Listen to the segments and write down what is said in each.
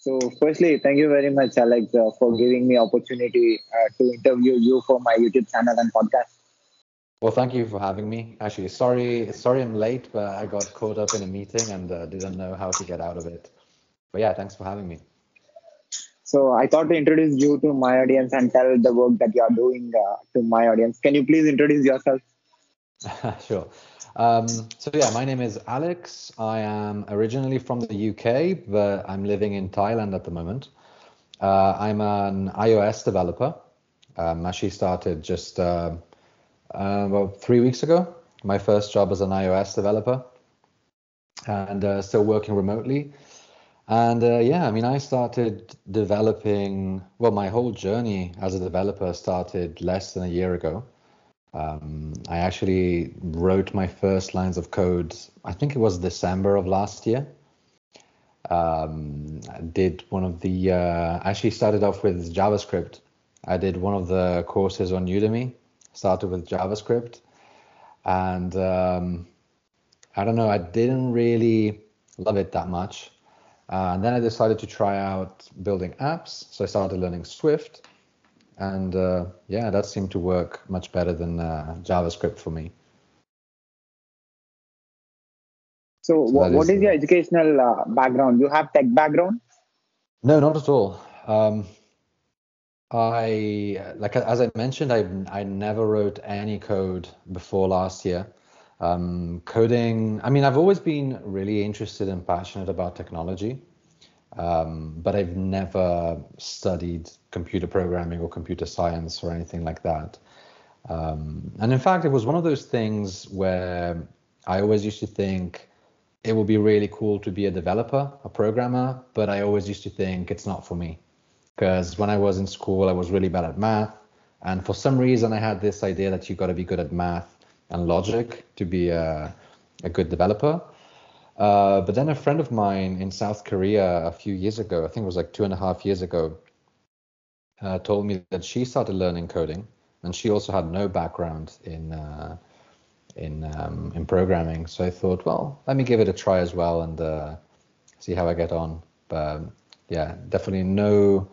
So, firstly, thank you very much, Alex, uh, for giving me opportunity uh, to interview you for my YouTube channel and podcast. Well, thank you for having me. Actually, sorry, sorry I'm late, but I got caught up in a meeting and uh, didn't know how to get out of it. But yeah, thanks for having me. So I thought to introduce you to my audience and tell the work that you are doing uh, to my audience. Can you please introduce yourself? sure. Um, so yeah, my name is Alex. I am originally from the UK, but I'm living in Thailand at the moment. Uh, I'm an iOS developer. Um, actually started just uh, uh, about three weeks ago. My first job as an iOS developer, and uh, still working remotely. And uh, yeah, I mean, I started developing. Well, my whole journey as a developer started less than a year ago. Um, I actually wrote my first lines of code. I think it was December of last year. Um, I did one of the. Uh, actually started off with JavaScript. I did one of the courses on Udemy started with JavaScript, and um, I don't know, I didn't really love it that much. Uh, and then I decided to try out building apps, so I started learning Swift, and uh, yeah, that seemed to work much better than uh, JavaScript for me. So, so what, what is, is your educational uh, background? You have tech background? No, not at all. Um, I like as I mentioned, I I never wrote any code before last year. Um, coding, I mean, I've always been really interested and passionate about technology, um, but I've never studied computer programming or computer science or anything like that. Um, and in fact, it was one of those things where I always used to think it would be really cool to be a developer, a programmer, but I always used to think it's not for me because when I was in school, I was really bad at math. And for some reason, I had this idea that you got to be good at math and logic to be a, a good developer. Uh, but then a friend of mine in South Korea a few years ago, I think it was like two and a half years ago, uh, told me that she started learning coding, and she also had no background in uh, in um, in programming. So I thought, well, let me give it a try as well and uh, see how I get on. But yeah, definitely no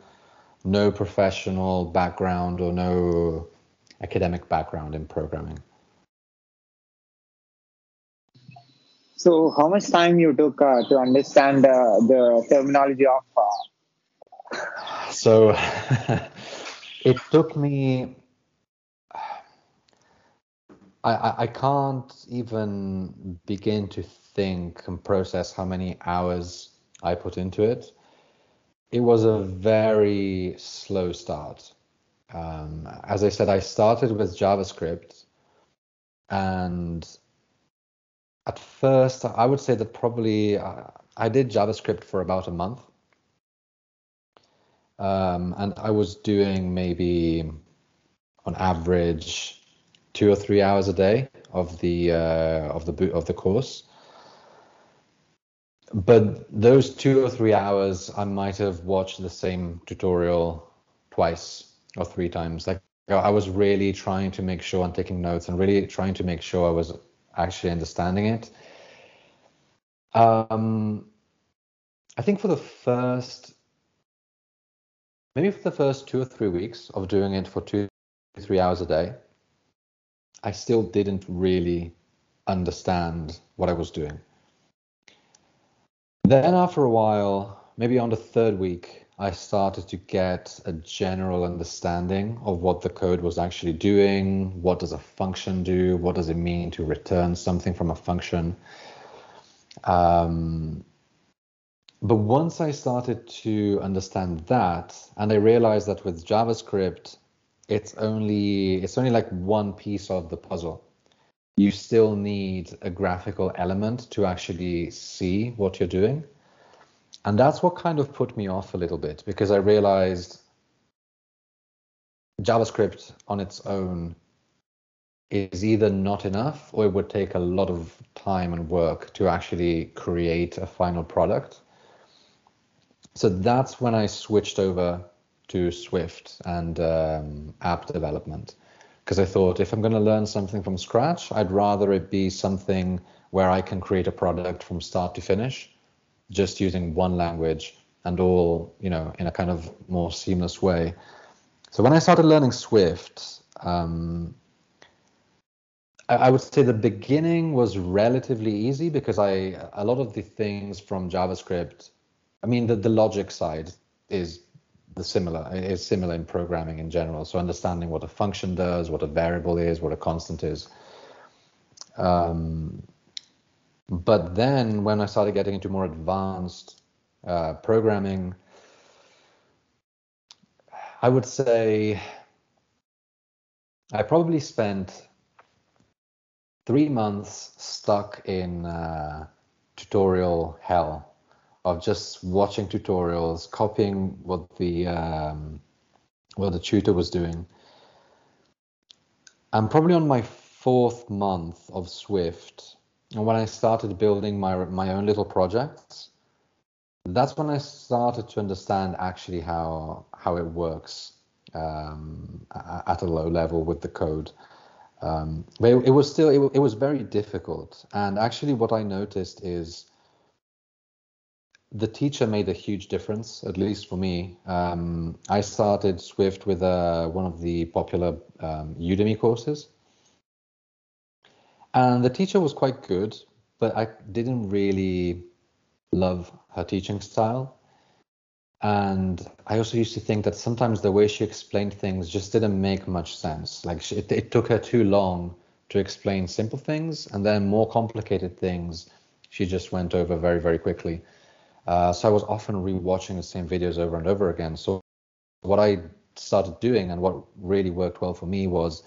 no professional background or no academic background in programming. So, how much time you took uh, to understand uh, the terminology of? Uh... So, it took me. I, I can't even begin to think and process how many hours I put into it it was a very slow start. Um, as I said, I started with JavaScript, and at first, I would say that probably uh, I did JavaScript for about a month, um, and I was doing maybe on average two or three hours a day of the uh, of the boot of the course but those two or three hours, I might have watched the same tutorial twice or three times. Like I was really trying to make sure I'm taking notes and really trying to make sure I was actually understanding it. Um, I think for the first, maybe for the first two or three weeks of doing it for two, three hours a day, I still didn't really understand what I was doing. Then after a while, maybe on the third week, I started to get a general understanding of what the code was actually doing. What does a function do? What does it mean to return something from a function? Um, but once I started to understand that, and I realized that with JavaScript, it's only it's only like one piece of the puzzle you still need a graphical element to actually see what you're doing. And that's what kind of put me off a little bit because I realized JavaScript on its own is either not enough or it would take a lot of time and work to actually create a final product. So that's when I switched over to Swift and um, app development because I thought if I'm going to learn something from scratch, I'd rather it be something where I can create a product from start to finish, just using one language and all you know in a kind of more seamless way. So when I started learning Swift, um, I, would say the beginning was relatively easy because I a lot of the things from JavaScript, I mean the the logic side is the similar is similar in programming in general. So understanding what a function does, what a variable is, what a constant is. Um, but then when I started getting into more advanced uh, programming, I would say I probably spent three months stuck in uh, tutorial hell of just watching tutorials, copying what the um, what the tutor was doing. I'm probably on my fourth month of Swift, and when I started building my my own little projects, that's when I started to understand actually how how it works um, at a low level with the code. Um, but it, it, was still it, it was very difficult, and actually what I noticed is the teacher made a huge difference, at least for me. Um, I started Swift with uh, one of the popular um, Udemy courses. And the teacher was quite good, but I didn't really love her teaching style. And I also used to think that sometimes the way she explained things just didn't make much sense. Like she, it, it took her too long to explain simple things, and then more complicated things she just went over very, very quickly. Uh, so I was often rewatching the same videos over and over again. So what I started doing and what really worked well for me was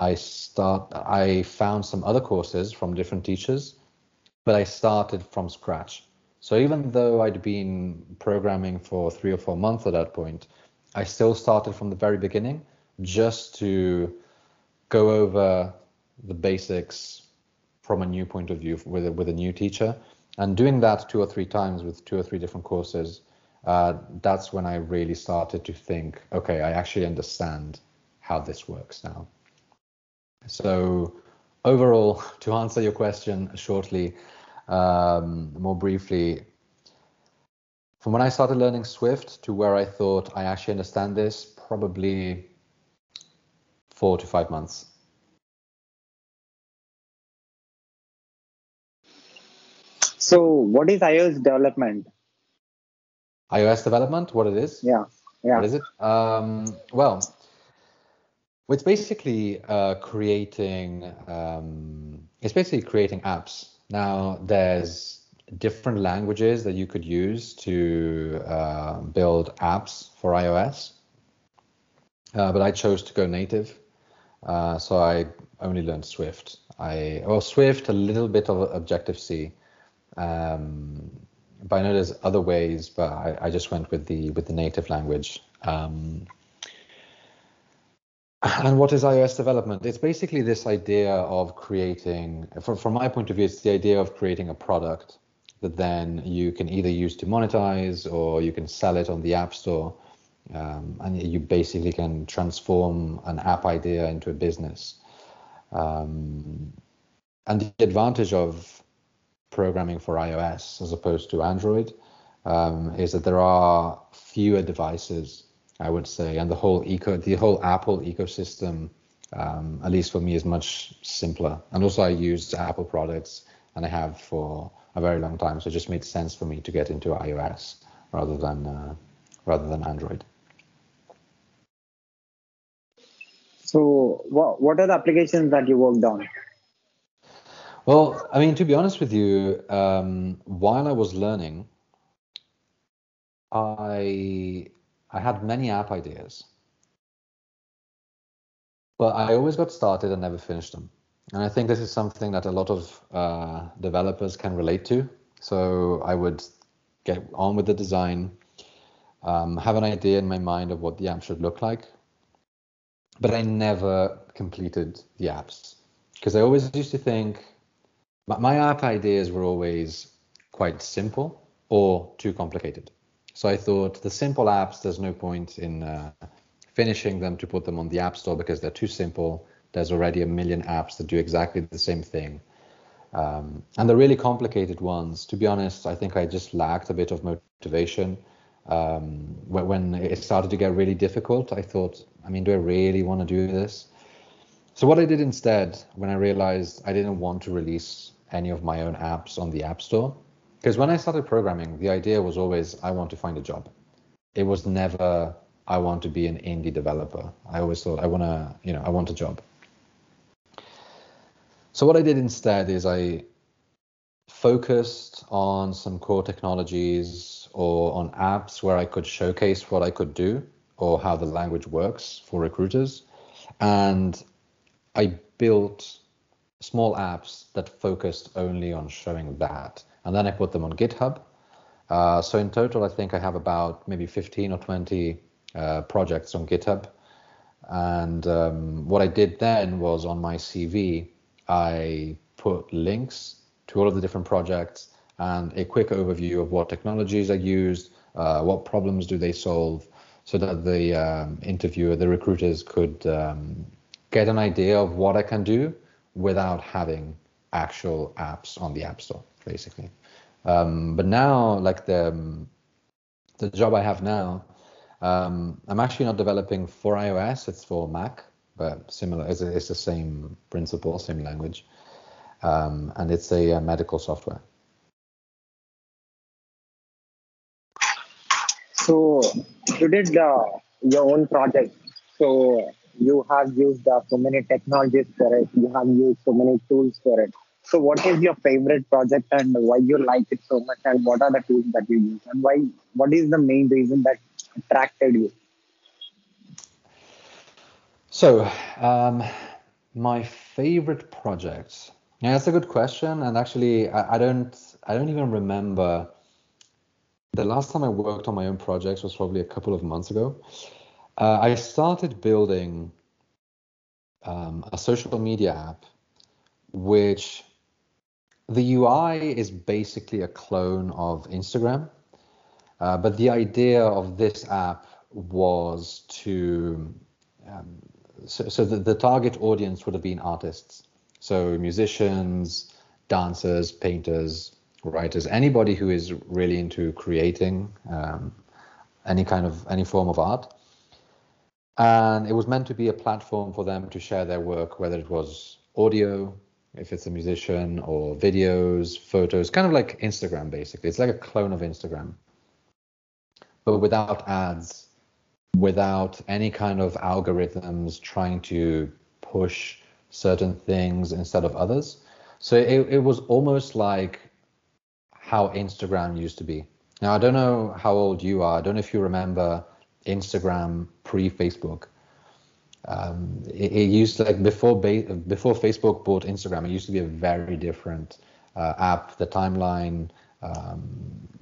I start I found some other courses from different teachers, but I started from scratch. So even though I'd been programming for three or four months at that point, I still started from the very beginning just to go over the basics from a new point of view with a, with a new teacher and doing that two or three times with two or three different courses, uh, that's when I really started to think, okay, I actually understand how this works now. So overall, to answer your question shortly, um, more briefly, from when I started learning Swift to where I thought I actually understand this, probably four to five months. So, what is iOS development? iOS development, what it is? Yeah, yeah. What is it? Um, well, it's basically uh, creating. Um, it's basically creating apps. Now, there's different languages that you could use to uh, build apps for iOS, uh, but I chose to go native. Uh, so I only learned Swift. I well Swift, a little bit of Objective C, um, but I know there's other ways, but I, I, just went with the with the native language. Um, and what is iOS development? It's basically this idea of creating, from, from my point of view, it's the idea of creating a product that then you can either use to monetize or you can sell it on the App Store. Um, and you basically can transform an app idea into a business. Um, and the advantage of programming for iOS as opposed to Android um, is that there are fewer devices, I would say, and the whole eco, the whole Apple ecosystem, um, at least for me, is much simpler. And also, I use Apple products, and I have for a very long time, so it just made sense for me to get into iOS rather than uh, rather than Android. So, what what are the applications that you worked on? Well, I mean, to be honest with you, um, while I was learning, I I had many app ideas, but I always got started and never finished them. And I think this is something that a lot of uh, developers can relate to. So I would get on with the design, um, have an idea in my mind of what the app should look like, but I never completed the apps because I always used to think my app ideas were always quite simple or too complicated. So I thought the simple apps, there's no point in uh, finishing them to put them on the App Store because they're too simple. There's already a million apps that do exactly the same thing. Um, and the really complicated ones, to be honest, I think I just lacked a bit of motivation. um, when it started to get really difficult, I thought, I mean, do I really want to do this? So what I did instead, when I realized I didn't want to release any of my own apps on the App Store, because when I started programming, the idea was always I want to find a job. It was never I want to be an indie developer. I always thought I want to, you know, I want a job. So what I did instead is I focused on some core technologies or on apps where I could showcase what I could do or how the language works for recruiters. And I built small apps that focused only on showing that. And then I put them on GitHub. Uh, so in total, I think I have about maybe 15 or 20 uh, projects on GitHub. And um, what I did then was on my CV, I put links to all of the different projects and a quick overview of what technologies are used, uh, what problems do they solve, so that the um, interviewer, the recruiters could um, get an idea of what I can do without having actual apps on the App Store, basically. Um, but now, like the um, the job I have now, um, I'm actually not developing for iOS; it's for Mac, but similar. It's, it's the same principle, same language, um, and it's a, a medical software. So you did uh, your own project. So you have used uh, so many technologies for it. You have used so many tools for it. So what is your favorite project and why you like it so much and what are the tools that you use and why what is the main reason that attracted you? So um, my favorite project. Yeah, that's a good question. And actually I, I don't I don't even remember the last time I worked on my own projects was probably a couple of months ago. Uh, I started building um, a social media app, which the UI is basically a clone of Instagram. Uh, but the idea of this app was to, um, so, so the, the target audience would have been artists. So musicians, dancers, painters, writers, anybody who is really into creating um, any kind of any form of art. And it was meant to be a platform for them to share their work, whether it was audio, if it's a musician, or videos, photos, kind of like Instagram basically. It's like a clone of Instagram, but without ads, without any kind of algorithms trying to push certain things instead of others. So it, it was almost like how Instagram used to be. Now, I don't know how old you are. I don't know if you remember Instagram pre Facebook. Um, it, it, used like before before Facebook bought Instagram, it used to be a very different uh, app. The timeline um,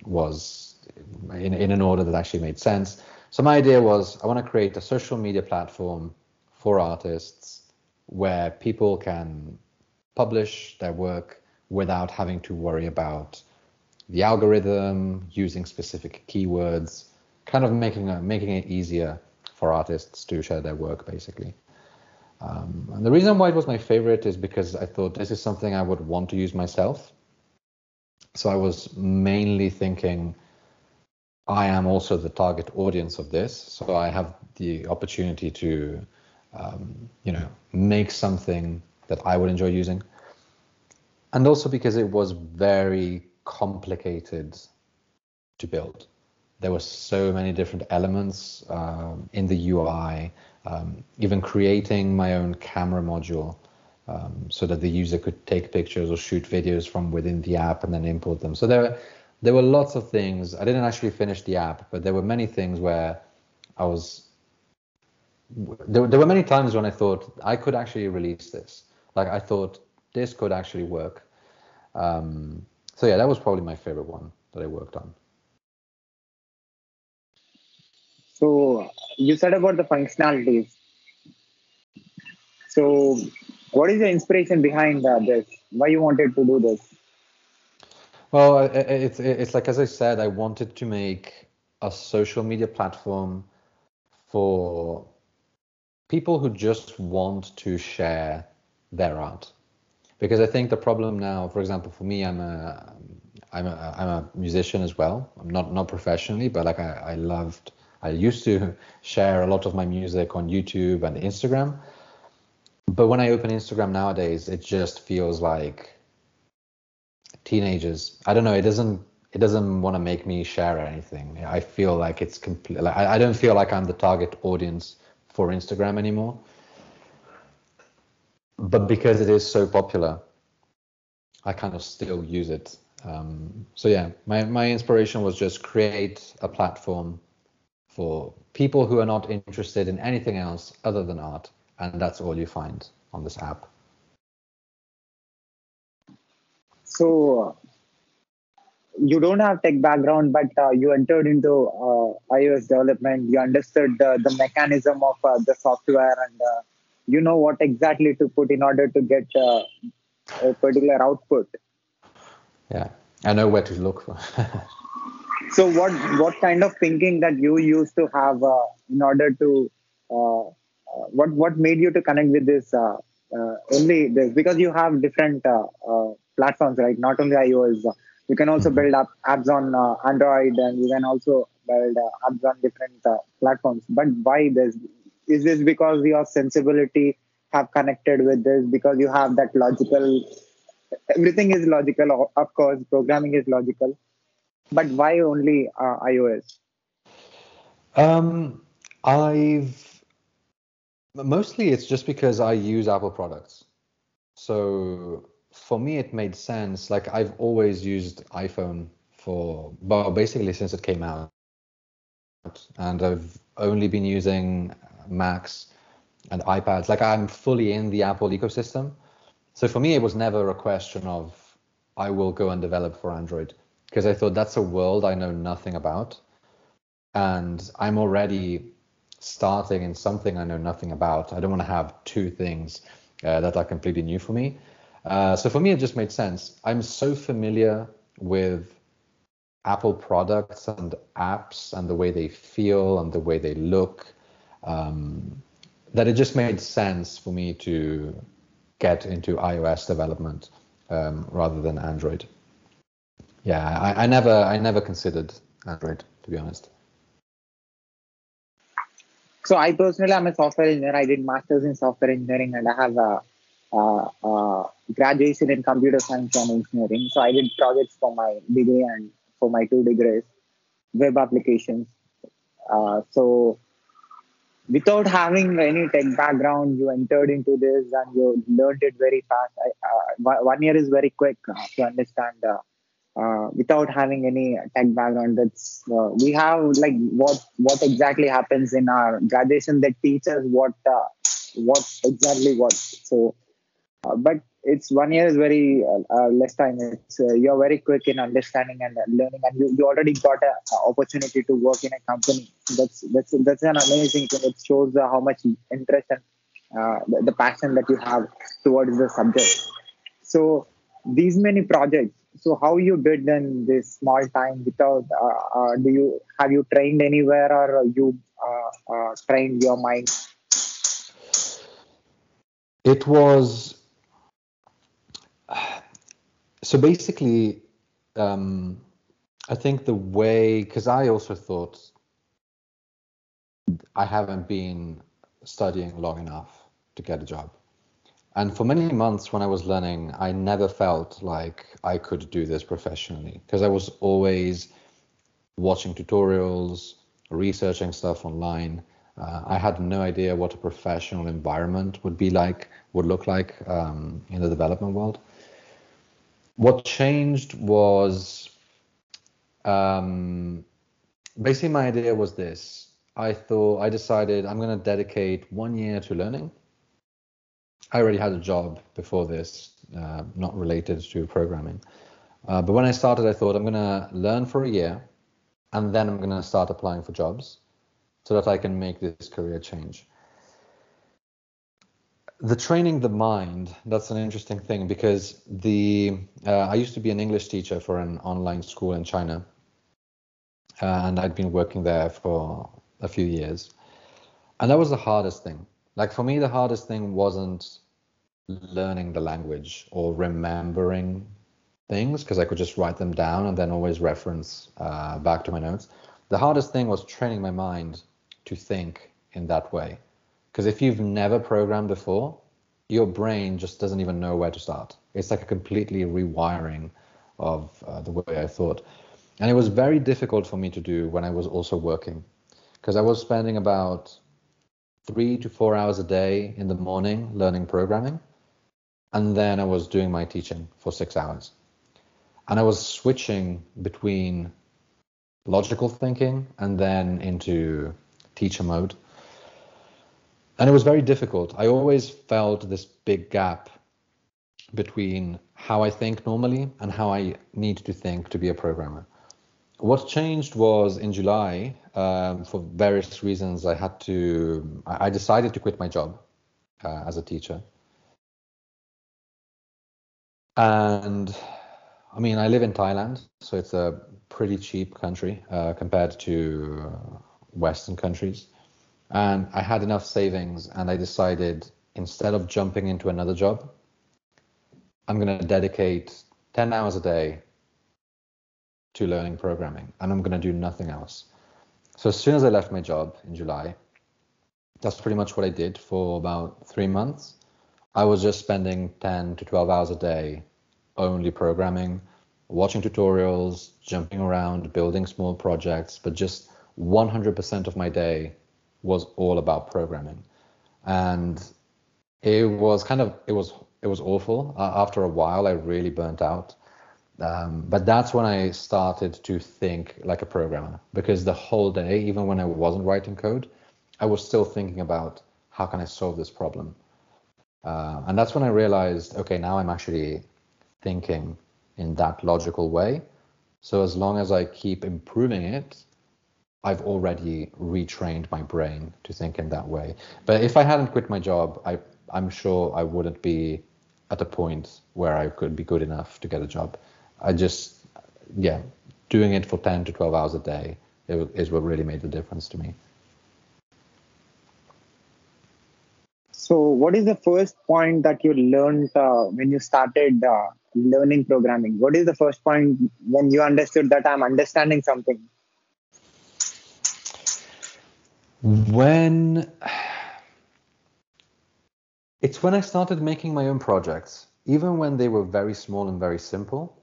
was in, in an order that actually made sense. So my idea was I want to create a social media platform for artists where people can publish their work without having to worry about the algorithm, using specific keywords, kind of making a, making it easier for artists to share their work, basically. Um, and the reason why it was my favorite is because I thought this is something I would want to use myself. So I was mainly thinking, I am also the target audience of this, so I have the opportunity to, um, you know, make something that I would enjoy using. And also because it was very complicated to build. There were so many different elements um, in the UI, um, even creating my own camera module um, so that the user could take pictures or shoot videos from within the app and then import them. So there, there were lots of things. I didn't actually finish the app, but there were many things where I was. There, there were many times when I thought I could actually release this. Like I thought this could actually work. Um, so yeah, that was probably my favorite one that I worked on. So you said about the functionalities. So what is the inspiration behind this? Why you wanted to do this? Well, it's it's like as I said, I wanted to make a social media platform for people who just want to share their art because I think the problem now, for example, for me, I'm a I'm a, I'm a musician as well. I'm not not professionally, but like I, I loved. I used to share a lot of my music on YouTube and Instagram. But when I open Instagram nowadays, it just feels like teenagers. I don't know. It doesn't. It doesn't want to make me share anything. I feel like it's complete. Like, I, don't feel like I'm the target audience for Instagram anymore. But because it is so popular, I kind of still use it. Um, so yeah, my my inspiration was just create a platform for people who are not interested in anything else other than art, and that's all you find on this app. So you don't have tech background, but uh, you entered into uh, iOS development. You understood the, the mechanism of uh, the software, and uh, you know what exactly to put in order to get uh, a particular output. Yeah, I know where to look for. so, what what kind of thinking that you used to have uh, in order to what what made you to connect with this only this because you have different platforms, right? Not only iOS you can also build up apps on uh, android and you can also build uh, apps on different uh, platforms. But why this? Is this because your sensibility have connected with this? Because you have that logical everything is logical of course programming is logical but why only uh, ios um i've mostly it's just because i use apple products. So for me it made sense. Like i've always used iphone for well basically since it came out. And i've only been using macs and ipads. Like i'm fully in the apple ecosystem. So for me it was never a question of i will go and develop for android because i thought that's a world i know nothing about and i'm already starting in something i know nothing about i don't want to have two things uh, that are completely new for me uh, so for me, it just made sense. I'm so familiar with Apple products and apps and the way they feel and the way they look um, that it just made sense for me to get into iOS development um, rather than Android. Yeah, I, I never I never considered Android to be honest. So I personally am a software engineer. I did masters in software engineering and I have a uh, uh, graduation in computer science and engineering. So I did projects for my degree and for my two degrees, web applications. Uh, so without having any tech background, you entered into this and you learned it very fast. I, uh, one year is very quick uh, to understand. Uh, without having any tech background, that's we have like what what exactly happens in our graduation that teaches what what exactly what. So uh, but it's one year is very uh, uh, less time. It's you're very quick in understanding and learning, and you, you already got an opportunity to work in a company. That's that's that's an amazing thing. It shows how much interest and the, the passion that you have towards the subject. So these many projects so how you did in this small time without uh, uh, do you have you trained anywhere or you uh, trained your mind it was so basically, um, I think the way, because I also thought I haven't been studying long enough to get a job. And for many months when I was learning, I never felt like I could do this professionally because I was always watching tutorials, researching stuff online. Uh, I had no idea what a professional environment would be like, would look like um, in the development world what changed was um, basically my idea was this. I thought I decided I'm going to dedicate one year to learning. I already had a job before this, uh, not related to programming. Uh, but when I started, I thought I'm going to learn for a year and then I'm going to start applying for jobs so that I can make this career change. The training the mind that's an interesting thing because the uh, i used to be an english teacher for an online school in china uh, and i'd been working there for a few years. And that was the hardest thing like for me the hardest thing wasn't learning the language or remembering things because I could just write them down and then always reference uh, back to my notes. The hardest thing was training my mind to think in that way. Because if you've never programmed before, your brain just doesn't even know where to start. It's like a completely rewiring of uh, the way I thought. And it was very difficult for me to do when I was also working because I was spending about three to four hours a day in the morning learning programming. And then I was doing my teaching for six hours. And I was switching between logical thinking and then into teacher mode. And it was very difficult. I always felt this big gap between how I think normally and how I need to think to be a programmer. What changed was in July, um, for various reasons, I had to, I decided to quit my job uh, as a teacher. And I mean, I live in Thailand, so it's a pretty cheap country uh, compared to Western countries. And I had enough savings, and I decided instead of jumping into another job, I'm going to dedicate 10 hours a day to learning programming, and I'm going to do nothing else. So as soon as I left my job in July, that's pretty much what I did for about three months. I was just spending 10 to 12 hours a day only programming, watching tutorials, jumping around, building small projects, but just 100% of my day was all about programming. And it was kind of it was it was awful. Uh, after a while, I really burnt out. Um, but that's when I started to think like a programmer because the whole day, even when I wasn't writing code, I was still thinking about how can I solve this problem. Uh, and that's when I realized, okay, now I'm actually thinking in that logical way. So as long as I keep improving it, I've already retrained my brain to think in that way. But if I hadn't quit my job, I, I'm sure I wouldn't be at a point where I could be good enough to get a job. I just, yeah, doing it for 10 to 12 hours a day is what really made the difference to me. So, what is the first point that you learned uh, when you started uh, learning programming? What is the first point when you understood that I'm understanding something? When it's when I started making my own projects, even when they were very small and very simple.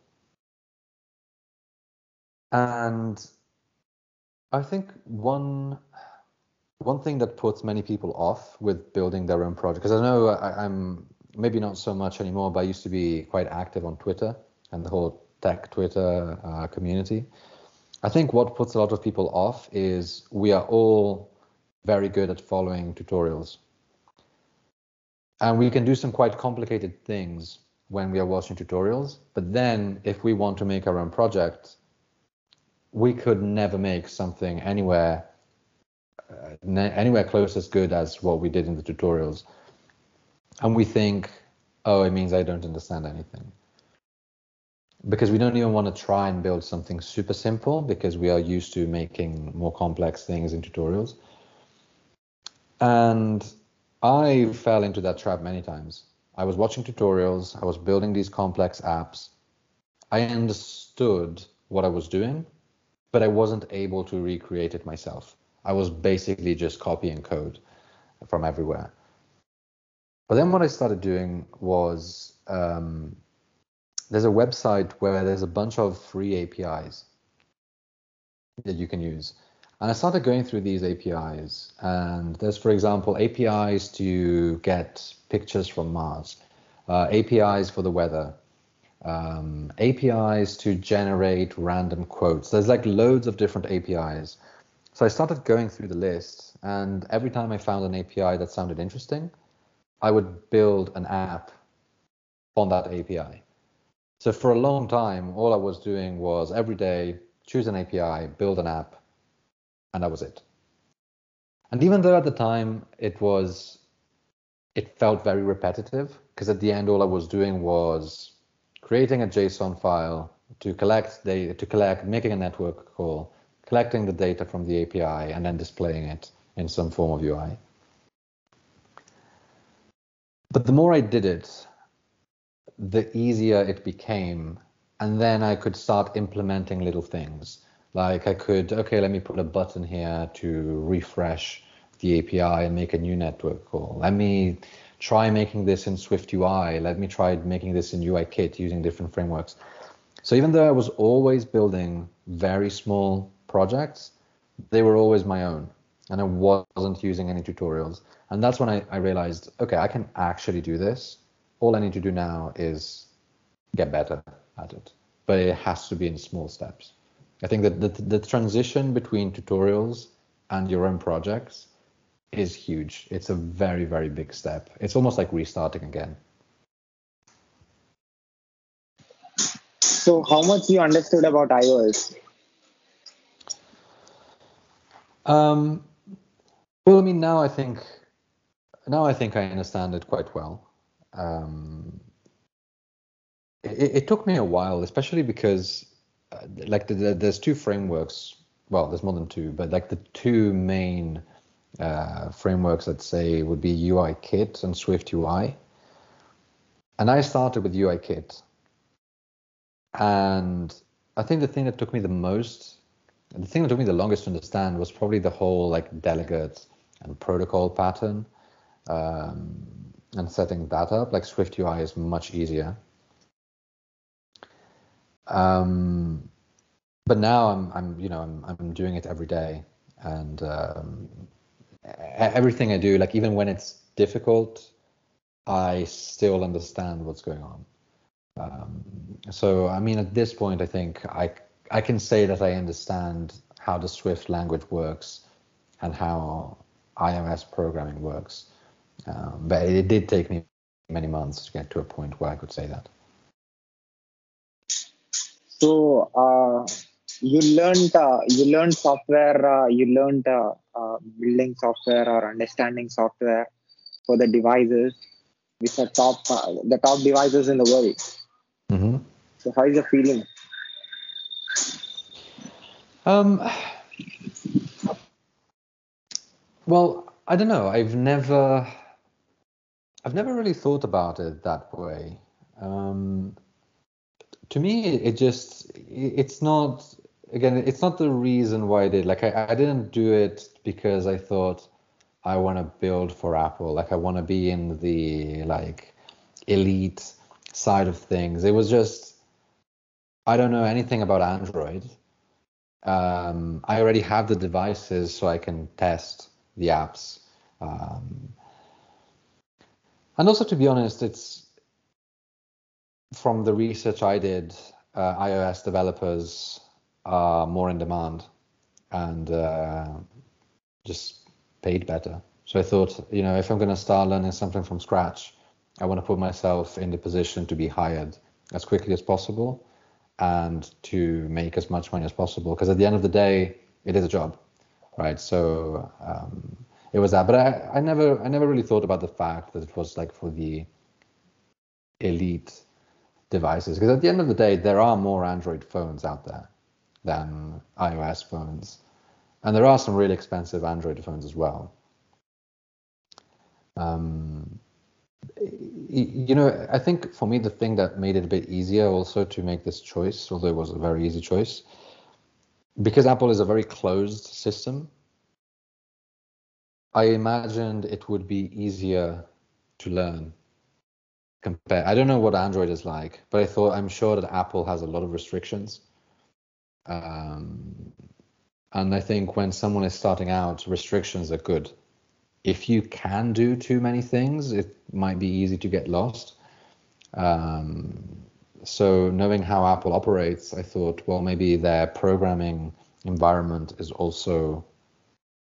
And I think one one thing that puts many people off with building their own project, because I know I, am maybe not so much anymore, but I used to be quite active on Twitter and the whole tech Twitter uh, community. I think what puts a lot of people off is we are all very good at following tutorials. And we can do some quite complicated things when we are watching tutorials. But then if we want to make our own project, we could never make something anywhere uh, anywhere close as good as what we did in the tutorials and we think, oh, it means I don't understand anything. Because we don't even want to try and build something super simple because we are used to making more complex things in tutorials. And I fell into that trap many times. I was watching tutorials, I was building these complex apps. I understood what I was doing, but I wasn't able to recreate it myself. I was basically just copying code from everywhere. But then what I started doing was um, there's a website where there's a bunch of free APIs that you can use. And I started going through these APIs. And there's, for example, APIs to get pictures from Mars, uh, APIs for the weather, um, APIs to generate random quotes. There's like loads of different APIs. So I started going through the list. And every time I found an API that sounded interesting, I would build an app on that API. So for a long time, all I was doing was every day choose an API, build an app, and that was it. And even though at the time it was, it felt very repetitive because at the end all I was doing was creating a JSON file to collect data, to collect, making a network call, collecting the data from the API, and then displaying it in some form of UI. But the more I did it, the easier it became and then I could start implementing little things. Like I could, okay, let me put a button here to refresh the API and make a new network call. Let me try making this in Swift UI. Let me try making this in UIKit using different frameworks. So even though I was always building very small projects, they were always my own and I wasn't using any tutorials. And that's when I, I realized, okay, I can actually do this. All I need to do now is get better at it, but it has to be in small steps. I think that the, the transition between tutorials and your own projects is huge. It's a very, very big step. It's almost like restarting again. So, how much you understood about iOS? Um, well, I mean, now I think now I think I understand it quite well. Um, it, it, took me a while, especially because uh, like the, the, there's two frameworks. Well, there's more than two, but like the two main uh, frameworks, let's say, would be UIKit and Swift UI. And I started with UIKit, and I think the thing that took me the most, the thing that took me the longest to understand was probably the whole like delegate and protocol pattern um, and setting that up. Like Swift UI is much easier. Um, but now I'm, I'm, you know, I'm, I'm doing it every day, and um, everything I do, like even when it's difficult, I still understand what's going on. Um, so, I mean, at this point, I think I I can say that I understand how the Swift language works and how iOS programming works. Um, but it did take me many months to get to a point where I could say that. So uh, you learned uh, you learned software. Uh, you learned uh, building software or understanding software for the devices which are top uh, the top devices in the world. Mm-hmm. So how is the feeling? Um, well, I don't know. I've never, I've never really thought about it that way. Um, to me, it just, it's not. Again, it's not the reason why I did. Like, I, I didn't do it because I thought I want to build for Apple. Like, I want to be in the like elite side of things. It was just, I don't know anything about Android. Um, I already have the devices, so I can test the apps. Um, and also, to be honest, it's from the research I did, uh, iOS developers are more in demand and uh, just paid better. So I thought, you know, if I'm going to start learning something from scratch, I want to put myself in the position to be hired as quickly as possible and to make as much money as possible. Because at the end of the day, it is a job right? So um, it was that, but I, I never I never really thought about the fact that it was like for the elite devices because at the end of the day there are more Android phones out there than iOS phones, and there are some really expensive Android phones as well. Um, you know, I think for me the thing that made it a bit easier also to make this choice, although it was a very easy choice, because Apple is a very closed system, I imagined it would be easier to learn. Compare. I don't know what Android is like, but I thought I'm sure that Apple has a lot of restrictions. Um, and I think when someone is starting out, restrictions are good. If you can do too many things, it might be easy to get lost. Um, so knowing how Apple operates, I thought, well, maybe their programming environment is also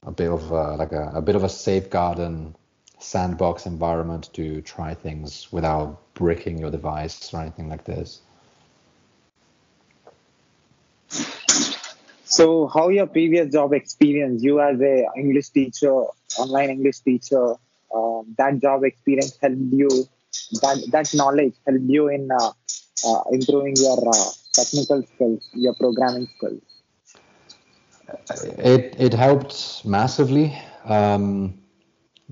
a bit of a, like a, a bit of a safeguard and sandbox environment to try things without breaking your device or anything like this. So, how your previous job experience? You as a English teacher, online English teacher, uh, that job experience helped you. That that knowledge helped you in uh, uh, improving your uh, technical skills, your programming skills? It it helped massively um,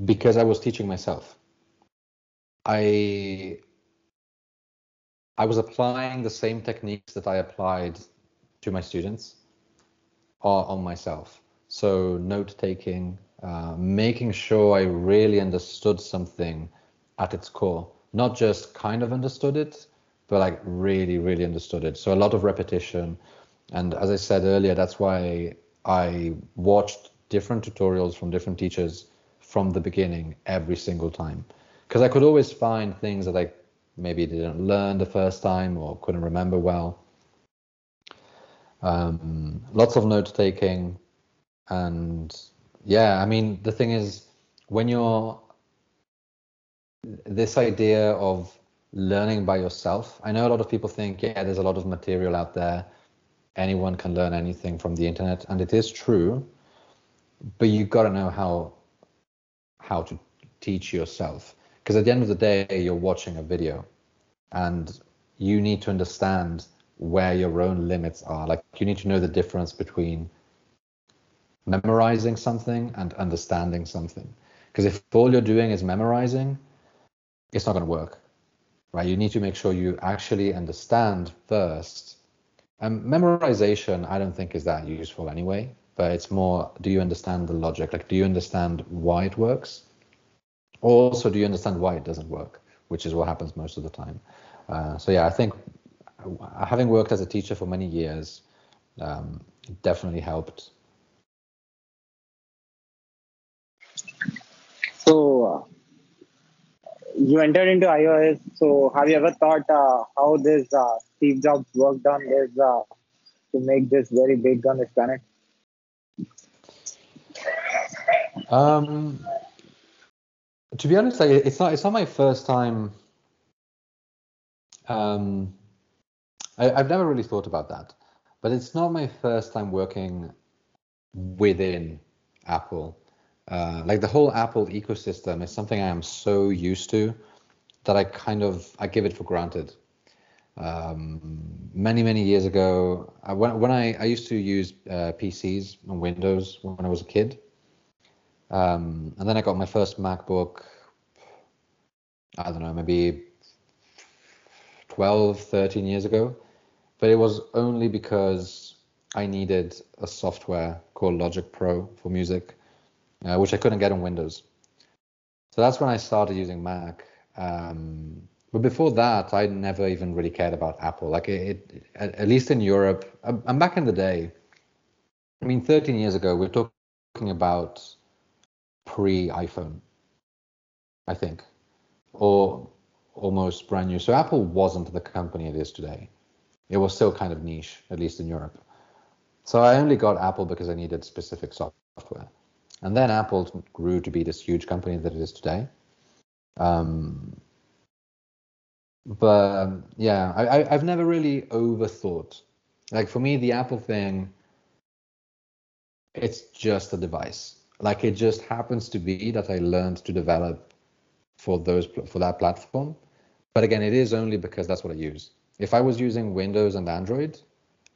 because I was teaching myself. I I was applying the same techniques that I applied to my students or on myself. So note taking, uh, making sure I really understood something at its core, not just kind of understood it, but like really, really understood it. So a lot of repetition. And as I said earlier, that's why I watched different tutorials from different teachers from the beginning every single time. Because I could always find things that I maybe didn't learn the first time or couldn't remember well. Um, lots of note taking. And yeah, I mean, the thing is, when you're this idea of learning by yourself, I know a lot of people think, yeah, there's a lot of material out there. Anyone can learn anything from the internet, and it is true. But you've got to know how how to teach yourself because at the end of the day you're watching a video and you need to understand where your own limits are. Like you need to know the difference between memorizing something and understanding something. Because if all you're doing is memorizing it's not going to work right? You need to make sure you actually understand first. And memorization i don't think is that useful anyway but it's more do you understand the logic? Like do you understand why it works? Or also do you understand why it doesn't work? Which is what happens most of the time. Uh, so yeah i think having worked as a teacher for many years um, definitely helped so uh, you entered into ios so have you ever thought uh, how this uh, steve jobs worked on this uh, to make this very big on this planet um, to be honest, like, it's not it's not my first time. Um, I, have never really thought about that, but it's not my first time working within Apple. Uh, like the whole Apple ecosystem is something I am so used to that I kind of I give it for granted. Um, many many years ago, I, when when I I used to use uh, PCs and Windows when I was a kid, um, and then I got my first MacBook, I don't know, maybe 12, 13 years ago. But it was only because I needed a software called Logic Pro for music, uh, which I couldn't get on Windows. So that's when I started using Mac. Um, but before that, I never even really cared about Apple. Like it, it at, at, least in Europe, and um, back in the day, I mean, 13 years ago, we're talking about pre iPhone, I think, or almost brand new. So Apple wasn't the company it is today. It was still kind of niche, at least in Europe. So I only got Apple because I needed specific software. And then Apple grew to be this huge company that it is today. Um, but um, yeah, I, I, I've never really overthought. Like for me, the Apple thing, it's just a device like it just happens to be that I learned to develop for those for that platform. But again, it is only because that's what I use. If I was using Windows and Android,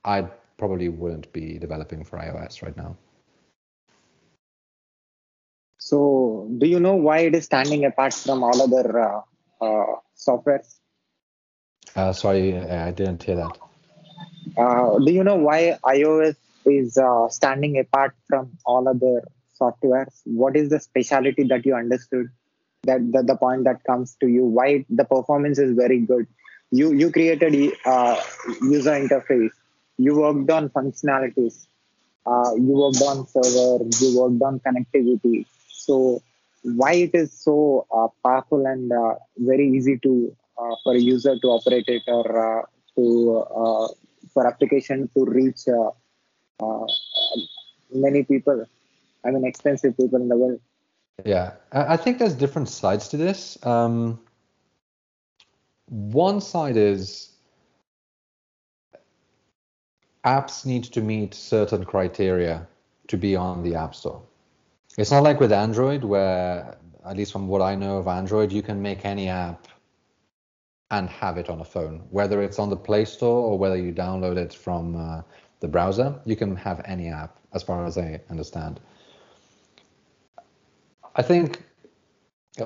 I probably wouldn't be developing for iOS right now. So, do you know why it is standing apart from all other uh, uh, softwares? Uh, sorry, I didn't hear that. Uh, do you know why iOS is uh, standing apart from all other softwares what is the speciality that you understood that, that the point that comes to you why the performance is very good you you created uh, user interface. You worked on functionalities. Uh, you worked on server. You worked on connectivity. So why it is so uh, powerful and uh, very easy to uh, for a user to operate it or uh, to for application to reach many people I mean, expensive people in the world. Yeah, I think there's different sides to this. Um, one side is apps need to meet certain criteria to be on the App Store. It's not like with Android, where, at least from what I know of Android, you can make any app and have it on a phone. Whether it's on the Play Store or whether you download it from uh, the browser, you can have any app, as far as I understand. I think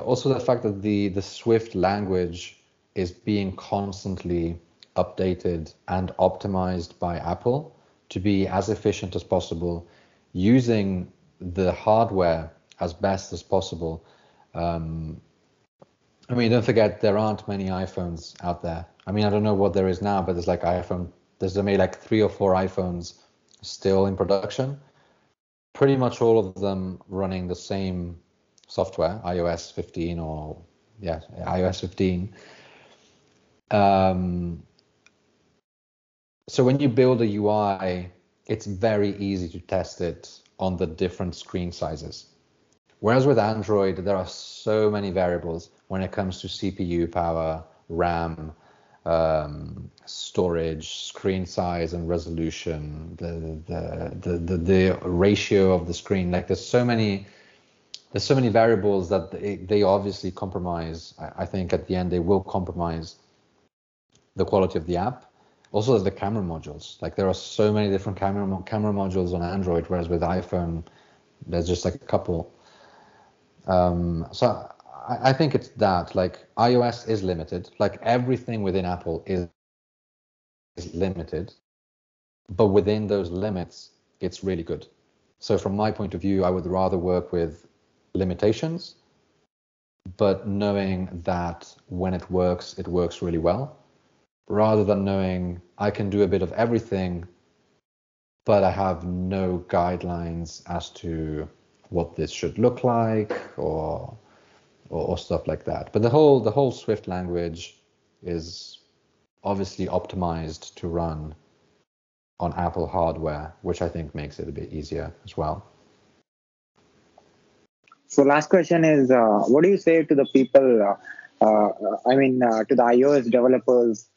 also the fact that the the Swift language is being constantly updated and optimized by Apple to be as efficient as possible, using the hardware as best as possible. Um, I mean, don't forget there aren't many iPhones out there. I mean, I don't know what there is now, but there's like iPhone. There's maybe like three or four iPhones still in production. Pretty much all of them running the same software, iOS 15 or yeah, iOS 15. Um, so when you build a UI, it's very easy to test it on the different screen sizes. Whereas with Android, there are so many variables when it comes to CPU power, RAM, um, storage, screen size and resolution, the, the, the, the, the ratio of the screen. Like there's so many there's so many variables that they, they obviously compromise. I, I think at the end they will compromise the quality of the app. Also the camera modules. Like there are so many different camera camera modules on Android, whereas with iPhone there's just like a couple. Um, so I, I think it's that. Like iOS is limited. Like everything within Apple is, is limited, but within those limits, it's really good. So from my point of view, I would rather work with limitations, but knowing that when it works, it works really well, rather than knowing I can do a bit of everything, but I have no guidelines as to what this should look like or, or, or stuff like that. But the whole the whole Swift language is obviously optimized to run on Apple hardware, which I think makes it a bit easier as well. So last question is, uh, what do you say to the people? Uh, uh, I mean, uh, to the iOS developers,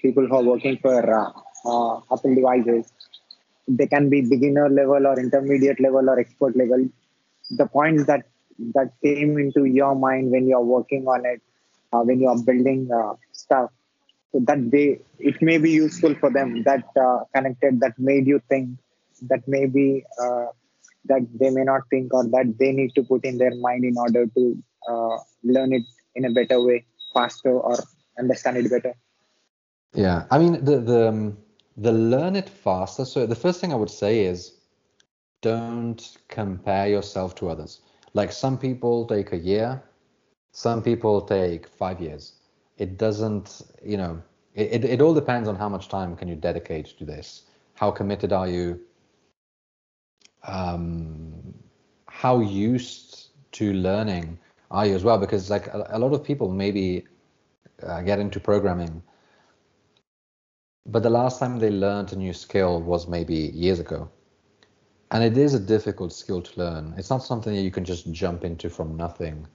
people who are working for uh, uh, Apple devices. They can be beginner level or intermediate level or expert level. The points that that came into your mind when you are working on it, when you are building stuff, so that they it may be useful for them. That connected, that made you think, that maybe that they may not think or that they need to put in their mind in order to uh, learn it in a better way, faster, or understand it better? Yeah, I mean the the um, the learn it faster. So the first thing I would say is don't compare yourself to others. Like some people take a year, some people take five years. It doesn't, you know, it, it, it all depends on how much time can you dedicate to this. How committed are you? um, how used to learning are you as well? Because like a, a lot of people maybe uh, get into programming, but the last time they learned a new skill was maybe years ago. And it is a difficult skill to learn. It's not something that you can just jump into from nothing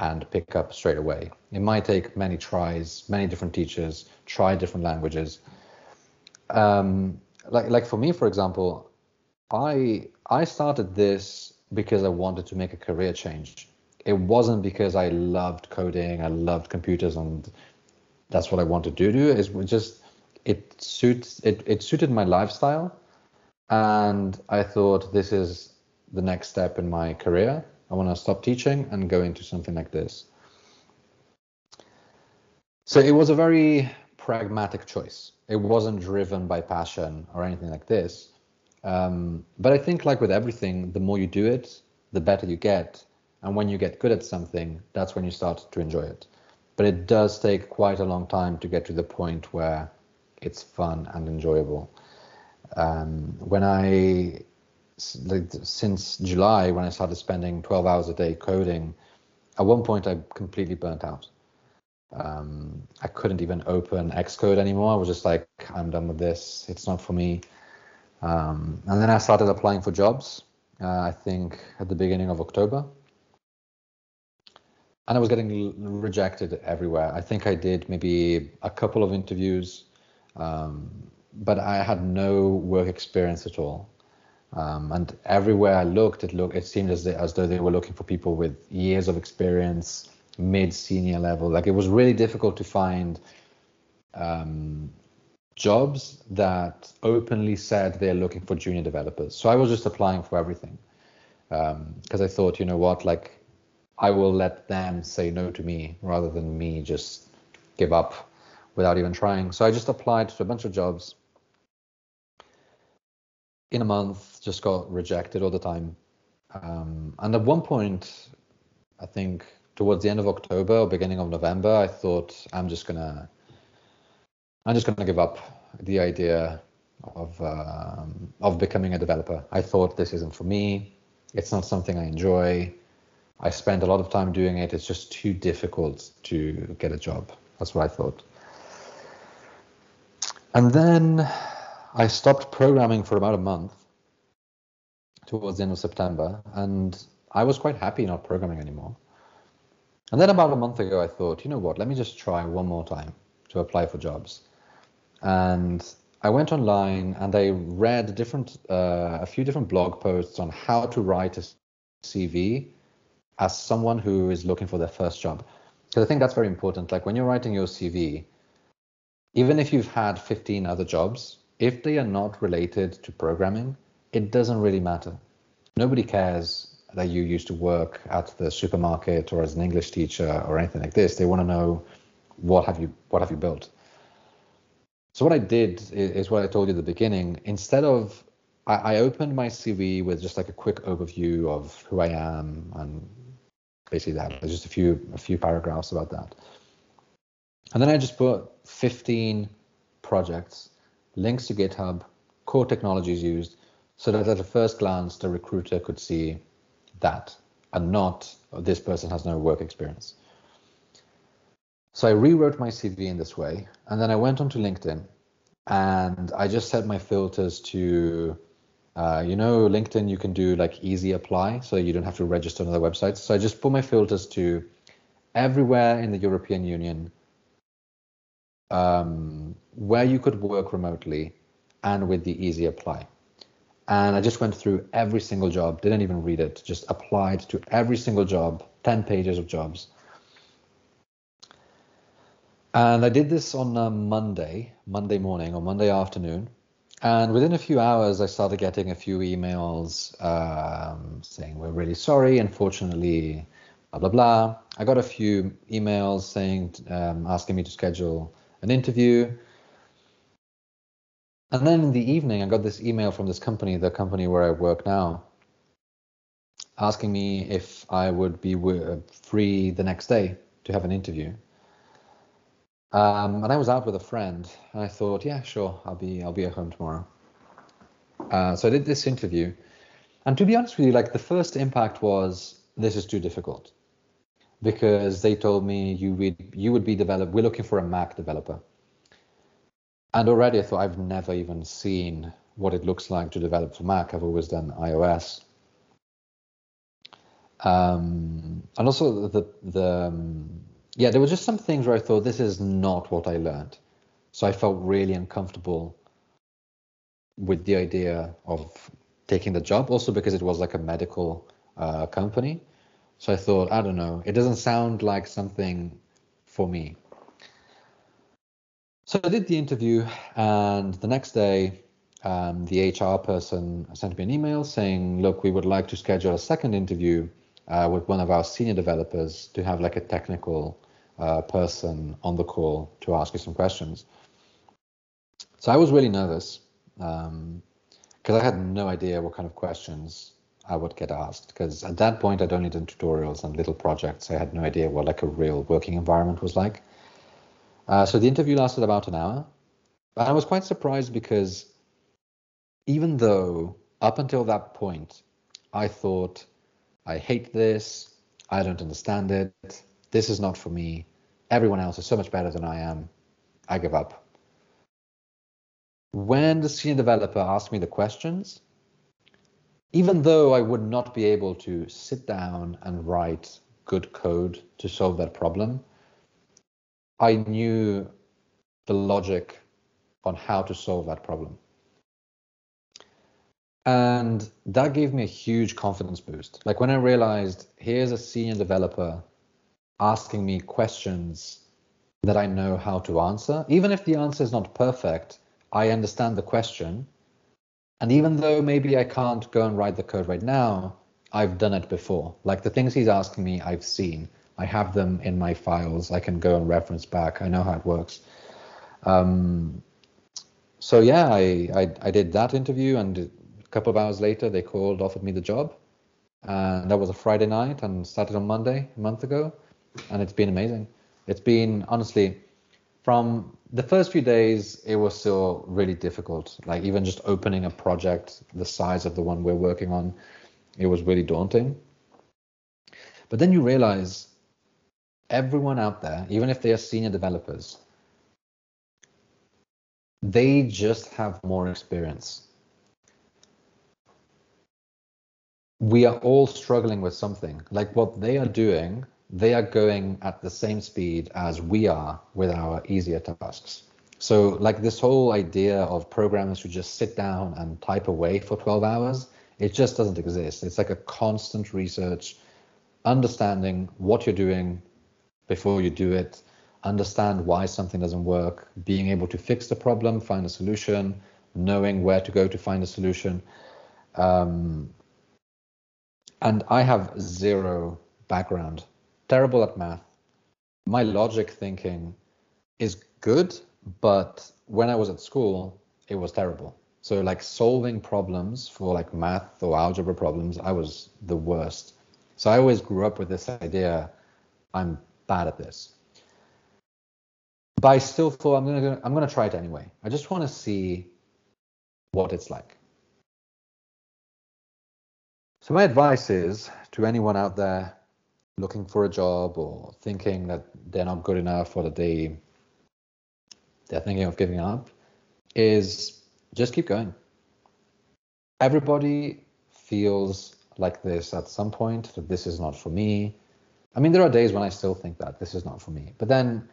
and pick up straight away. It might take many tries, many different teachers, try different languages. Um, like like for me, for example, I I started this because I wanted to make a career change. It wasn't because I loved coding, I loved computers, and that's what I wanted to do. It was just it suits it it suited my lifestyle, and I thought this is the next step in my career. I want to stop teaching and go into something like this. So it was a very pragmatic choice. It wasn't driven by passion or anything like this. Um, but I think, like with everything, the more you do it, the better you get. And when you get good at something, that's when you start to enjoy it. But it does take quite a long time to get to the point where it's fun and enjoyable. Um, when I, like, since July, when I started spending 12 hours a day coding, at one point I completely burnt out. Um, I couldn't even open Xcode anymore. I was just like, I'm done with this. It's not for me. Um, and then I started applying for jobs, uh, I think at the beginning of October. And I was getting rejected everywhere. I think I did maybe a couple of interviews, um, but I had no work experience at all. Um, and everywhere I looked, it looked it seemed as, they, as though they were looking for people with years of experience, mid senior level. Like it was really difficult to find um, jobs that openly said they're looking for junior developers. So I was just applying for everything because um, I thought, you know what, like I will let them say no to me rather than me just give up without even trying. So I just applied to a bunch of jobs. In a month, just got rejected all the time. Um, and at one point, I think towards the end of October or beginning of November, I thought I'm just gonna, I'm just gonna give up the idea of um, of becoming a developer. I thought this isn't for me. It's not something I enjoy. I spend a lot of time doing it. It's just too difficult to get a job. That's what I thought. And then I stopped programming for about a month towards the end of September, and I was quite happy not programming anymore. And then about a month ago, I thought, you know what, let me just try one more time to apply for jobs. And I went online and I read different, uh, a few different blog posts on how to write a CV as someone who is looking for their first job. Because I think that's very important. Like when you're writing your CV, even if you've had 15 other jobs, if they are not related to programming, it doesn't really matter. Nobody cares that you used to work at the supermarket or as an English teacher or anything like this. They want to know what have you what have you built. So what I did is, what I told you at the beginning. Instead of I, I opened my CV with just like a quick overview of who I am and basically that. There's just a few a few paragraphs about that. And then I just put 15 projects, links to GitHub, core technologies used, so that at a first glance the recruiter could see that and not this person has no work experience. So I rewrote my CV in this way, and then I went onto LinkedIn, and I just set my filters to, uh, you know, LinkedIn you can do like easy apply, so you don't have to register on other websites. So I just put my filters to everywhere in the European Union um, where you could work remotely and with the easy apply. And I just went through every single job, didn't even read it, just applied to every single job, 10 pages of jobs. And I did this on a Monday, Monday morning or Monday afternoon. And within a few hours, I started getting a few emails um, saying, We're really sorry. Unfortunately, blah, blah, blah. I got a few emails saying, um, asking me to schedule an interview. And then in the evening, I got this email from this company, the company where I work now, asking me if I would be free the next day to have an interview. Um, and I was out with a friend, and I thought, yeah, sure, I'll be I'll be at home tomorrow. Uh, so I did this interview, and to be honest with you, like the first impact was this is too difficult because they told me you would you would be developed. We're looking for a Mac developer, and already I thought I've never even seen what it looks like to develop for Mac. I've always done iOS. Um, and also the the um, yeah, there were just some things where I thought this is not what I learned, so I felt really uncomfortable with the idea of taking the job. Also because it was like a medical uh, company, so I thought, I don't know, it doesn't sound like something for me. So I did the interview, and the next day, um, the HR person sent me an email saying, Look, we would like to schedule a second interview uh, with one of our senior developers to have like a technical uh, person on the call to ask you some questions. So I was really nervous because um, I had no idea what kind of questions I would get asked because at that point I'd only done tutorials and little projects. I had no idea what like a real working environment was like. Uh, so the interview lasted about an hour. And I was quite surprised because even though up until that point I thought I hate this, I don't understand it, this is not for me, everyone else is so much better than I am, I give up. When the senior developer asked me the questions, even though I would not be able to sit down and write good code to solve that problem, I knew the logic on how to solve that problem. And that gave me a huge confidence boost. Like when I realized here's a senior developer asking me questions that I know how to answer, even if the answer is not perfect, I understand the question and even though maybe I can't go and write the code right now, I've done it before. Like the things he's asking me, I've seen. I have them in my files. I can go and reference back. I know how it works. Um, so yeah, I, I, I did that interview, and a couple of hours later, they called, offered me the job, and that was a Friday night, and started on Monday a month ago, and it's been amazing. It's been honestly from the first few days, it was still really difficult. Like even just opening a project the size of the one we're working on, it was really daunting. But then you realize everyone out there, even if they are senior developers, they just have more experience. We are all struggling with something. Like what they are doing, they are going at the same speed as we are with our easier tasks. So, like this whole idea of programmers who just sit down and type away for 12 hours, it just doesn't exist. It's like a constant research, understanding what you're doing before you do it, understand why something doesn't work, being able to fix the problem, find a solution, knowing where to go to find a solution. Um, and I have zero background, terrible at math. My logic thinking is good, but when I was at school, it was terrible. So like solving problems for like math or algebra problems, I was the worst. So I always grew up with this idea, I'm bad at this but I still thought I'm gonna I'm gonna try it anyway. I just want to see what it's like. So my advice is to anyone out there looking for a job or thinking that they're not good enough or that they they're thinking of giving up is just keep going. Everybody feels like this at some point that this is not for me. I mean, there are days when I still think that this is not for me, but then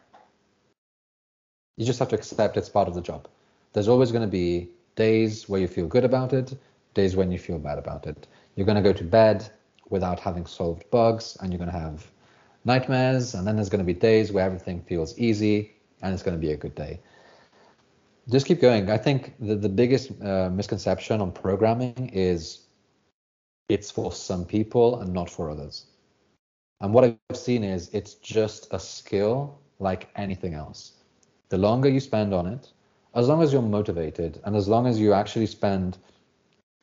you just have to accept it's part of the job. There's always going to be days where you feel good about it, days when you feel bad about it. You're going to go to bed without having solved bugs, and you're going to have nightmares, and then there's going to be days where everything feels easy, and it's going to be a good day. Just keep going. I think the, the biggest uh, misconception on programming is it's for some people and not for others. And what I've seen is it's just a skill like anything else the longer you spend on it, as long as you're motivated and as long as you actually spend,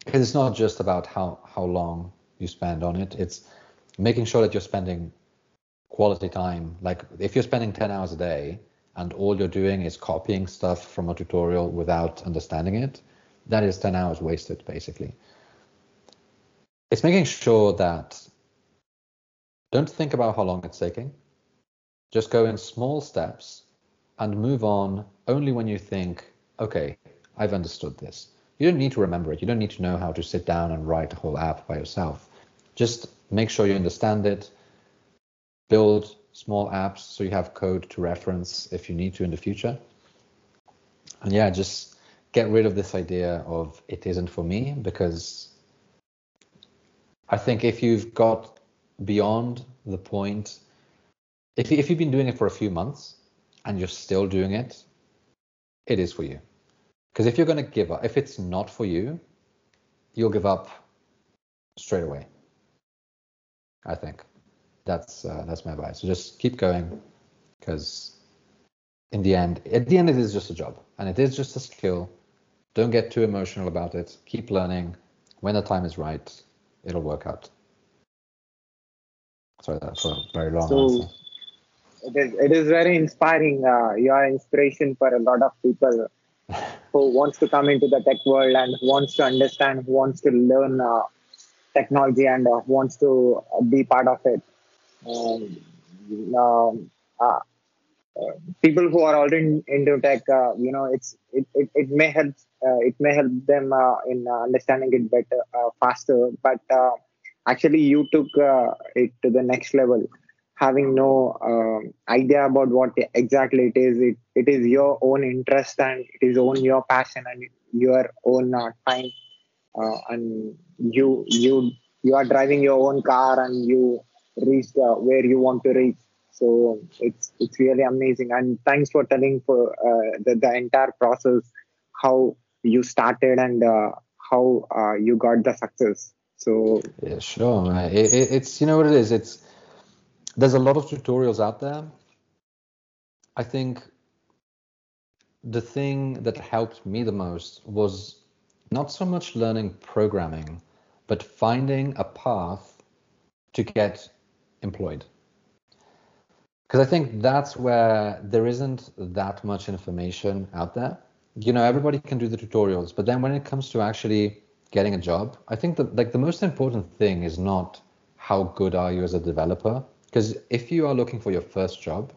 because it's not just about how, how long you spend on it, it's making sure that you're spending quality time. Like if you're spending 10 hours a day and all you're doing is copying stuff from a tutorial without understanding it, that is 10 hours wasted basically. It's making sure that don't think about how long it's taking. Just go in small steps and move on only when you think, okay, I've understood this. You don't need to remember it. You don't need to know how to sit down and write a whole app by yourself. Just make sure you understand it. Build small apps so you have code to reference if you need to in the future. And yeah, just get rid of this idea of it isn't for me because I think if you've got beyond the point, if, if you've been doing it for a few months, and you're still doing it, it is for you. Because if you're going to give up, if it's not for you, you'll give up straight away. I think that's uh, that's my advice. So just keep going, because in the end, at the end, it is just a job and it is just a skill. Don't get too emotional about it. Keep learning. When the time is right, it'll work out. Sorry that for a very long so, answer it is it is very inspiring. Uh, you are inspiration for a lot of people who wants to come into the tech world and wants to understand, wants to learn uh, technology and uh, wants to be part of it. Um, um uh, uh, people who are already into tech, uh, you know, it's it, it, it may help it may help them in understanding it better faster. But actually, you took it to the next level having no uh, idea about what exactly it is. It, it is your own interest and it is own your passion and your own uh, time uh, and you you you are driving your own car and you reach uh, where you want to reach. So it's it's really amazing. And thanks for telling for uh, the, the entire process how you started and uh, how you got the success. So yeah sure it, it, it's you know what it is? It's there's a lot of tutorials out there. I think the thing that helped me the most was not so much learning programming, but finding a path to get employed. Because I think that's where there isn't that much information out there. You know, everybody can do the tutorials, but then when it comes to actually getting a job, I think that like the most important thing is not how good are you as a developer. Because if you are looking for your first job,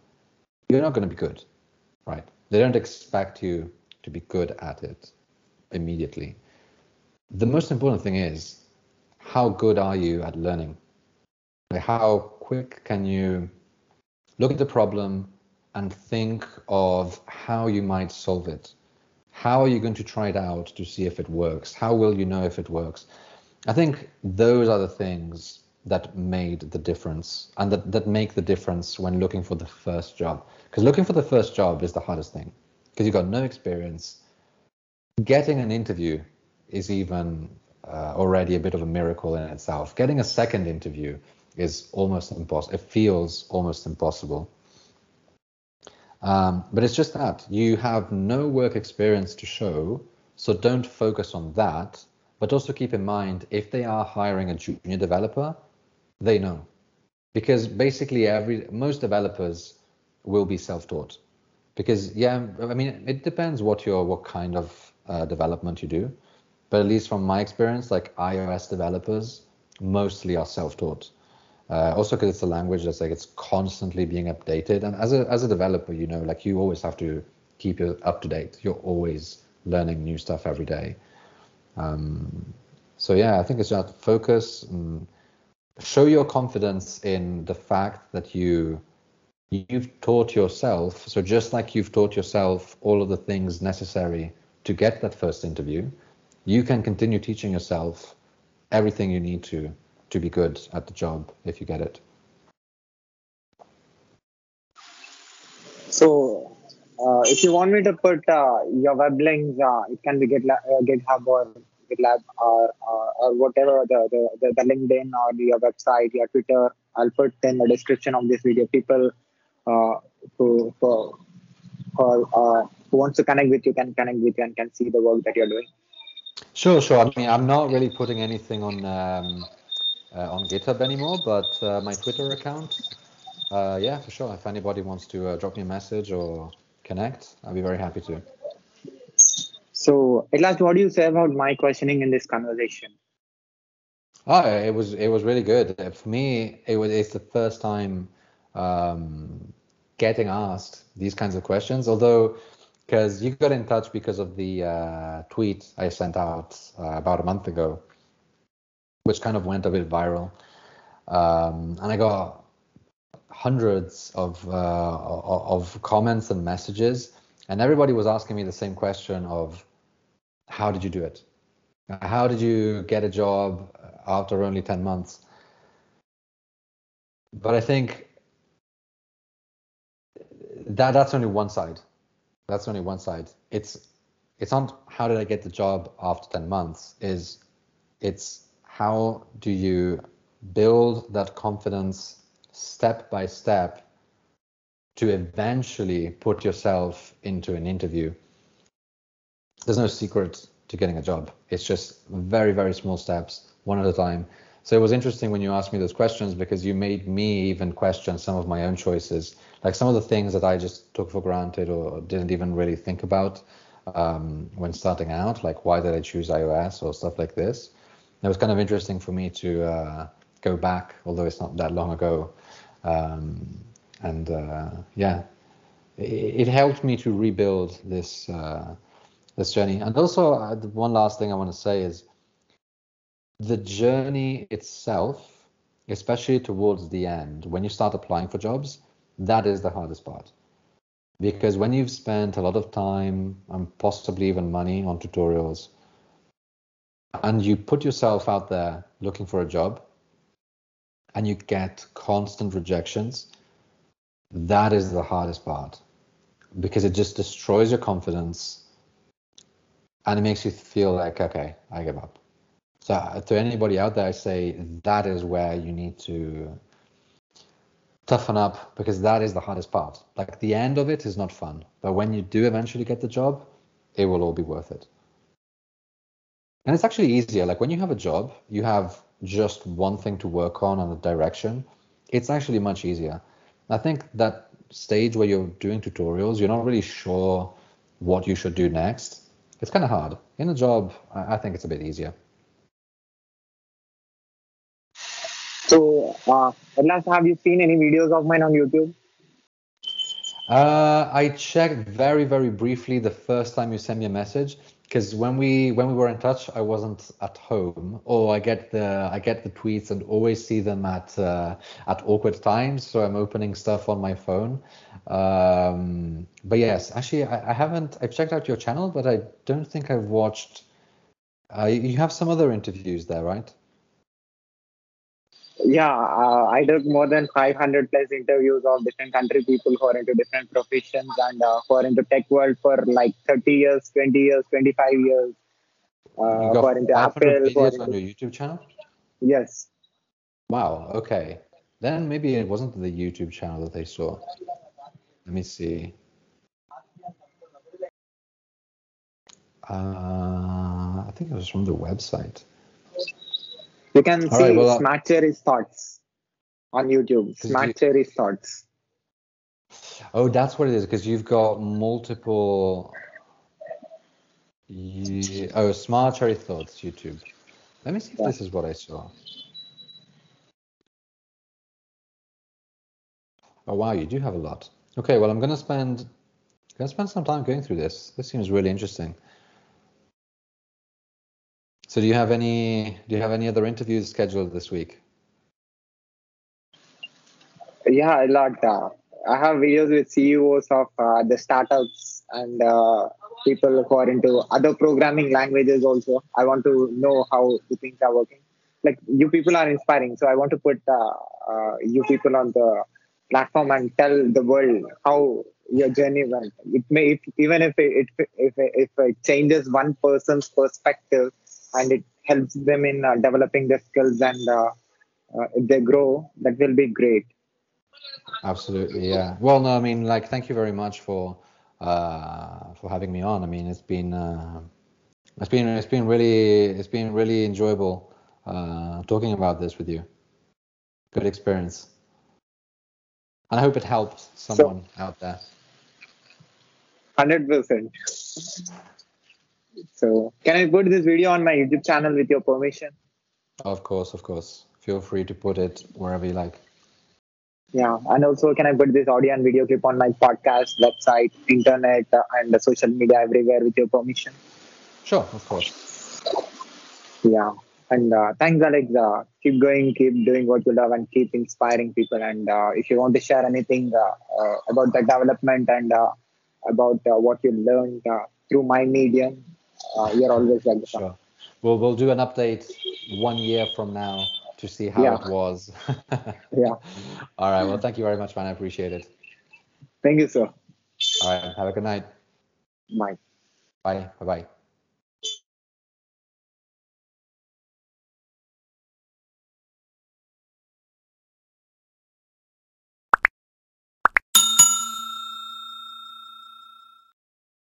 you're not going to be good, right? They don't expect you to be good at it immediately. The most important thing is how good are you at learning? Like how quick can you look at the problem and think of how you might solve it? How are you going to try it out to see if it works? How will you know if it works? I think those are the things that made the difference and that, that make the difference when looking for the first job. Because looking for the first job is the hardest thing because you've got no experience. Getting an interview is even uh, already a bit of a miracle in itself. Getting a second interview is almost impossible. It feels almost impossible. Um, but it's just that you have no work experience to show, so don't focus on that. But also keep in mind if they are hiring a junior developer, they know. Because basically every most developers will be self-taught. Because yeah i mean it depends what your what kind of uh, development you do. But at least from my experience like ios developers mostly are self-taught. Uh, also because it's a language that's like it's constantly being updated. And as a as a developer you know like you always have to keep it up to date. You're always learning new stuff every day. Um, so yeah i think it's just focus and, show your confidence in the fact that you you've taught yourself. So just like you've taught yourself all of the things necessary to get that first interview you can continue teaching yourself everything you need to to be good at the job if you get it. So uh, if you want me to put uh, your web links uh, it can be GitLab, uh, github or GitLab or, or, whatever the, the, the, the, LinkedIn or your website, your Twitter. I'll put in the description of this video. People uh, who, who, who, uh, who wants to connect with you can connect with you and can see the work that you're doing. Sure, sure. I mean, I'm not really putting anything on um, uh, on GitHub anymore, but uh, my Twitter account, uh, yeah, for sure. If anybody wants to uh, drop me a message or connect, I'll be very happy to. So, at last, what do you say about my questioning in this conversation? Oh, it was it was really good. For me, it was it's the first time um, getting asked these kinds of questions. Although, because you got in touch because of the uh, tweet I sent out uh, about a month ago, which kind of went a bit viral, um, and I got hundreds of uh, of comments and messages, and everybody was asking me the same question of how did you do it? How did you get a job after only 10 months? But I think that that's only one side. That's only one side. It's it's not how did I get the job after 10 months is it's how do you build that confidence step by step to eventually put yourself into an interview there's no secret to getting a job. It's just very, very small steps, one at a time. So it was interesting when you asked me those questions because you made me even question some of my own choices, like some of the things that I just took for granted or didn't even really think about um, when starting out, like why did I choose iOS or stuff like this. It was kind of interesting for me to uh, go back, although it's not that long ago. Um, and uh, yeah, it, it, helped me to rebuild this. Uh, this journey. And also, uh, one last thing I want to say is the journey itself, especially towards the end, when you start applying for jobs, that is the hardest part. Because when you've spent a lot of time and possibly even money on tutorials, and you put yourself out there looking for a job, and you get constant rejections, that is the hardest part because it just destroys your confidence and it makes you feel like okay i give up so uh, to anybody out there i say that is where you need to toughen up because that is the hardest part. Like the end of it is not fun, but when you do eventually get the job, it will all be worth it. And it's actually easier. Like when you have a job, you have just one thing to work on and a direction. It's actually much easier. I think that stage where you're doing tutorials, you're not really sure what you should do next. It's kind of hard. In a job, I think it's a bit easier. So, uh, at last, have you seen any videos of mine on YouTube? Uh, I checked very, very briefly the first time you sent me a message because when we when we were in touch, I wasn't at home. Or I get the I get the tweets and always see them at uh, at awkward times. So I'm opening stuff on my phone. Um, but yes, actually, I, I, haven't. I've checked out your channel, but I don't think I've watched. Uh, you have some other interviews there, right? Yeah, uh, I did more than 500 plus interviews of different country people who are into different professions and uh, who are into tech world for like 30 years, 20 years, 25 years. Uh, you got who are into Apple. Videos into... on your YouTube channel? Yes. Wow. Okay. Then maybe it wasn't the YouTube channel that they saw. Let me see. Uh, I think it was from the website. You can All see right, well, uh, Smart Cherry's thoughts on YouTube. Smart you, Cherry's thoughts. Oh, that's what it is because you've got multiple. You, oh, Smart Cherry Thoughts YouTube. Let me see if yeah. this is what I saw. Oh wow, you do have a lot. Okay, well I'm gonna spend gonna spend some time going through this. This seems really interesting. So do you have any do you have any other interviews scheduled this week? Yeah, a lot. Uh, I have videos with CEOs of uh, the startups and uh, people who are into other programming languages also. I want to know how the things are working. Like you people are inspiring, so I want to put uh, uh, you people on the platform and tell the world how your journey went. It may, if, even if it, if, if it changes one person's perspective, and it helps them in uh, developing their skills and uh, uh, if they grow that will be great. Absolutely yeah. Well no i mean like thank you very much for uh, for having me on. I mean it's been uh, it's been it's been really it's been really enjoyable uh, talking about this with you. Good experience. And i hope it helped someone so, out there. 100% so can I put this video on my YouTube channel with your permission? Of course, of course. Feel free to put it wherever you like. Yeah, and also can I put this audio and video clip on my podcast, website, internet, uh, and social media everywhere with your permission? Sure, of course. Yeah, and uh, thanks, Alex. Uh, keep going, keep doing what you love, and keep inspiring people. And uh, if you want to share anything uh, uh, about the development and about what you learned through my medium, uh, you're always like sure. We'll we'll do an update one year from now to see how yeah. it was. yeah. All right. Well, thank you very much, man. I appreciate it. Thank you, sir. All right. Have a good night. Bye. Bye. Bye. Bye.